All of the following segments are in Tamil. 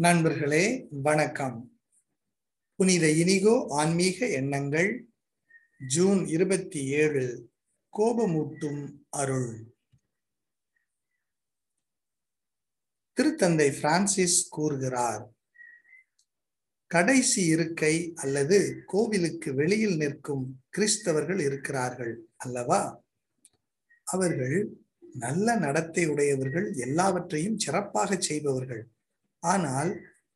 நண்பர்களே வணக்கம். புனித இனிகோ ஆன்மீக எண்ணங்கள் ஜூன் இருபத்தி ஏழு கோபமூட்டும் அருள். திருத்தந்தை பிரான்சிஸ் கூறுகிறார் கடைசி இருக்கை அல்லது கோவிலுக்கு வெளியில் நிற்கும் கிறிஸ்தவர்கள் இருக்கிறார்கள் அல்லவா? அவர்கள் நல்ல நடத்தை உடையவர்கள் எல்லாவற்றையும் சிறப்பாக செய்பவர்கள். ஆனால்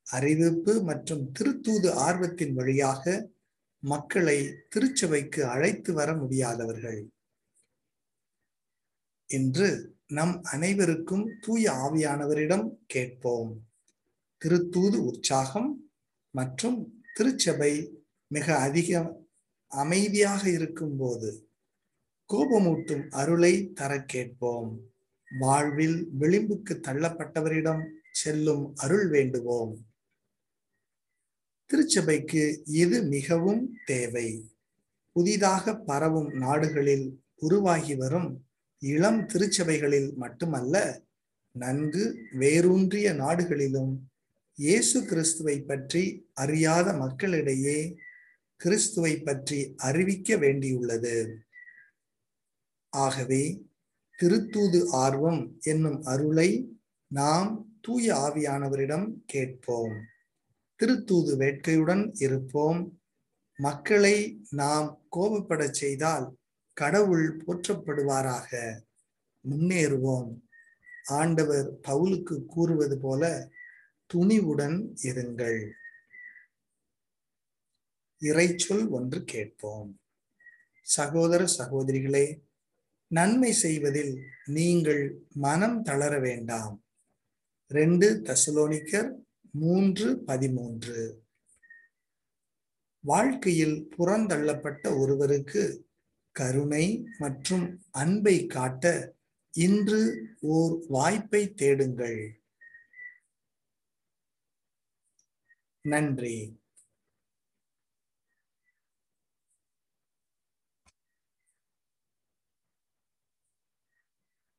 அறிவிப்பு மற்றும் திருத்தூது ஆர்வத்தின் வழியாக மக்களை திருச்சபைக்கு அழைத்து வர முடியாதவர்கள். இன்று நம் அனைவருக்கும் தூய ஆவியானவரிடம் கேட்போம். திருத்தூது உற்சாகம் மற்றும் திருச்சபை மிக அதிக அமைதியாக இருக்கும் போது கோபமூட்டும் அருளை தர கேட்போம். வாழ்வில் விளிம்புக்கு தள்ளப்பட்டவரிடம் செல்லும் அருள் வேண்டுவோம். திருச்சபைக்கு இது மிகவும் தேவை. புதிதாக பரவும் நாடுகளில் உருவாகி வரும் இளம் திருச்சபைகளில் மட்டுமல்ல நன்கு வேரூன்றிய நாடுகளிலும் இயேசு கிறிஸ்துவை பற்றி அறியாத மக்களிடையே கிறிஸ்துவை பற்றி அறிவிக்க வேண்டியுள்ளது. ஆகவே திருத்தூது ஆர்வம் என்னும் அருளை நாம் தூய ஆவியானவரிடம் கேட்போம். திருத்தூது வேட்கையுடன் இருப்போம். மக்களை நாம் கோபப்பட செய்தால் கடவுள் போற்றப்படுவாராக. முன்னேறுவோம். ஆண்டவர் பவுலுக்கு கூறுவது போல துணிவுடன் இருங்கள். இறைச்சொல் ஒன்று கேட்போம். சகோதர சகோதரிகளே நன்மை செய்வதில் நீங்கள் மனம் தளர வேண்டாம். ரெண்டு தசலோனிக்கர் மூன்று பதிமூன்று. வாழ்க்கையில் புறந்தள்ளப்பட்ட ஒருவருக்கு கருணை மற்றும் அன்பை காட்ட இன்று ஓர் வாய்ப்பை தேடுங்கள். நன்றி.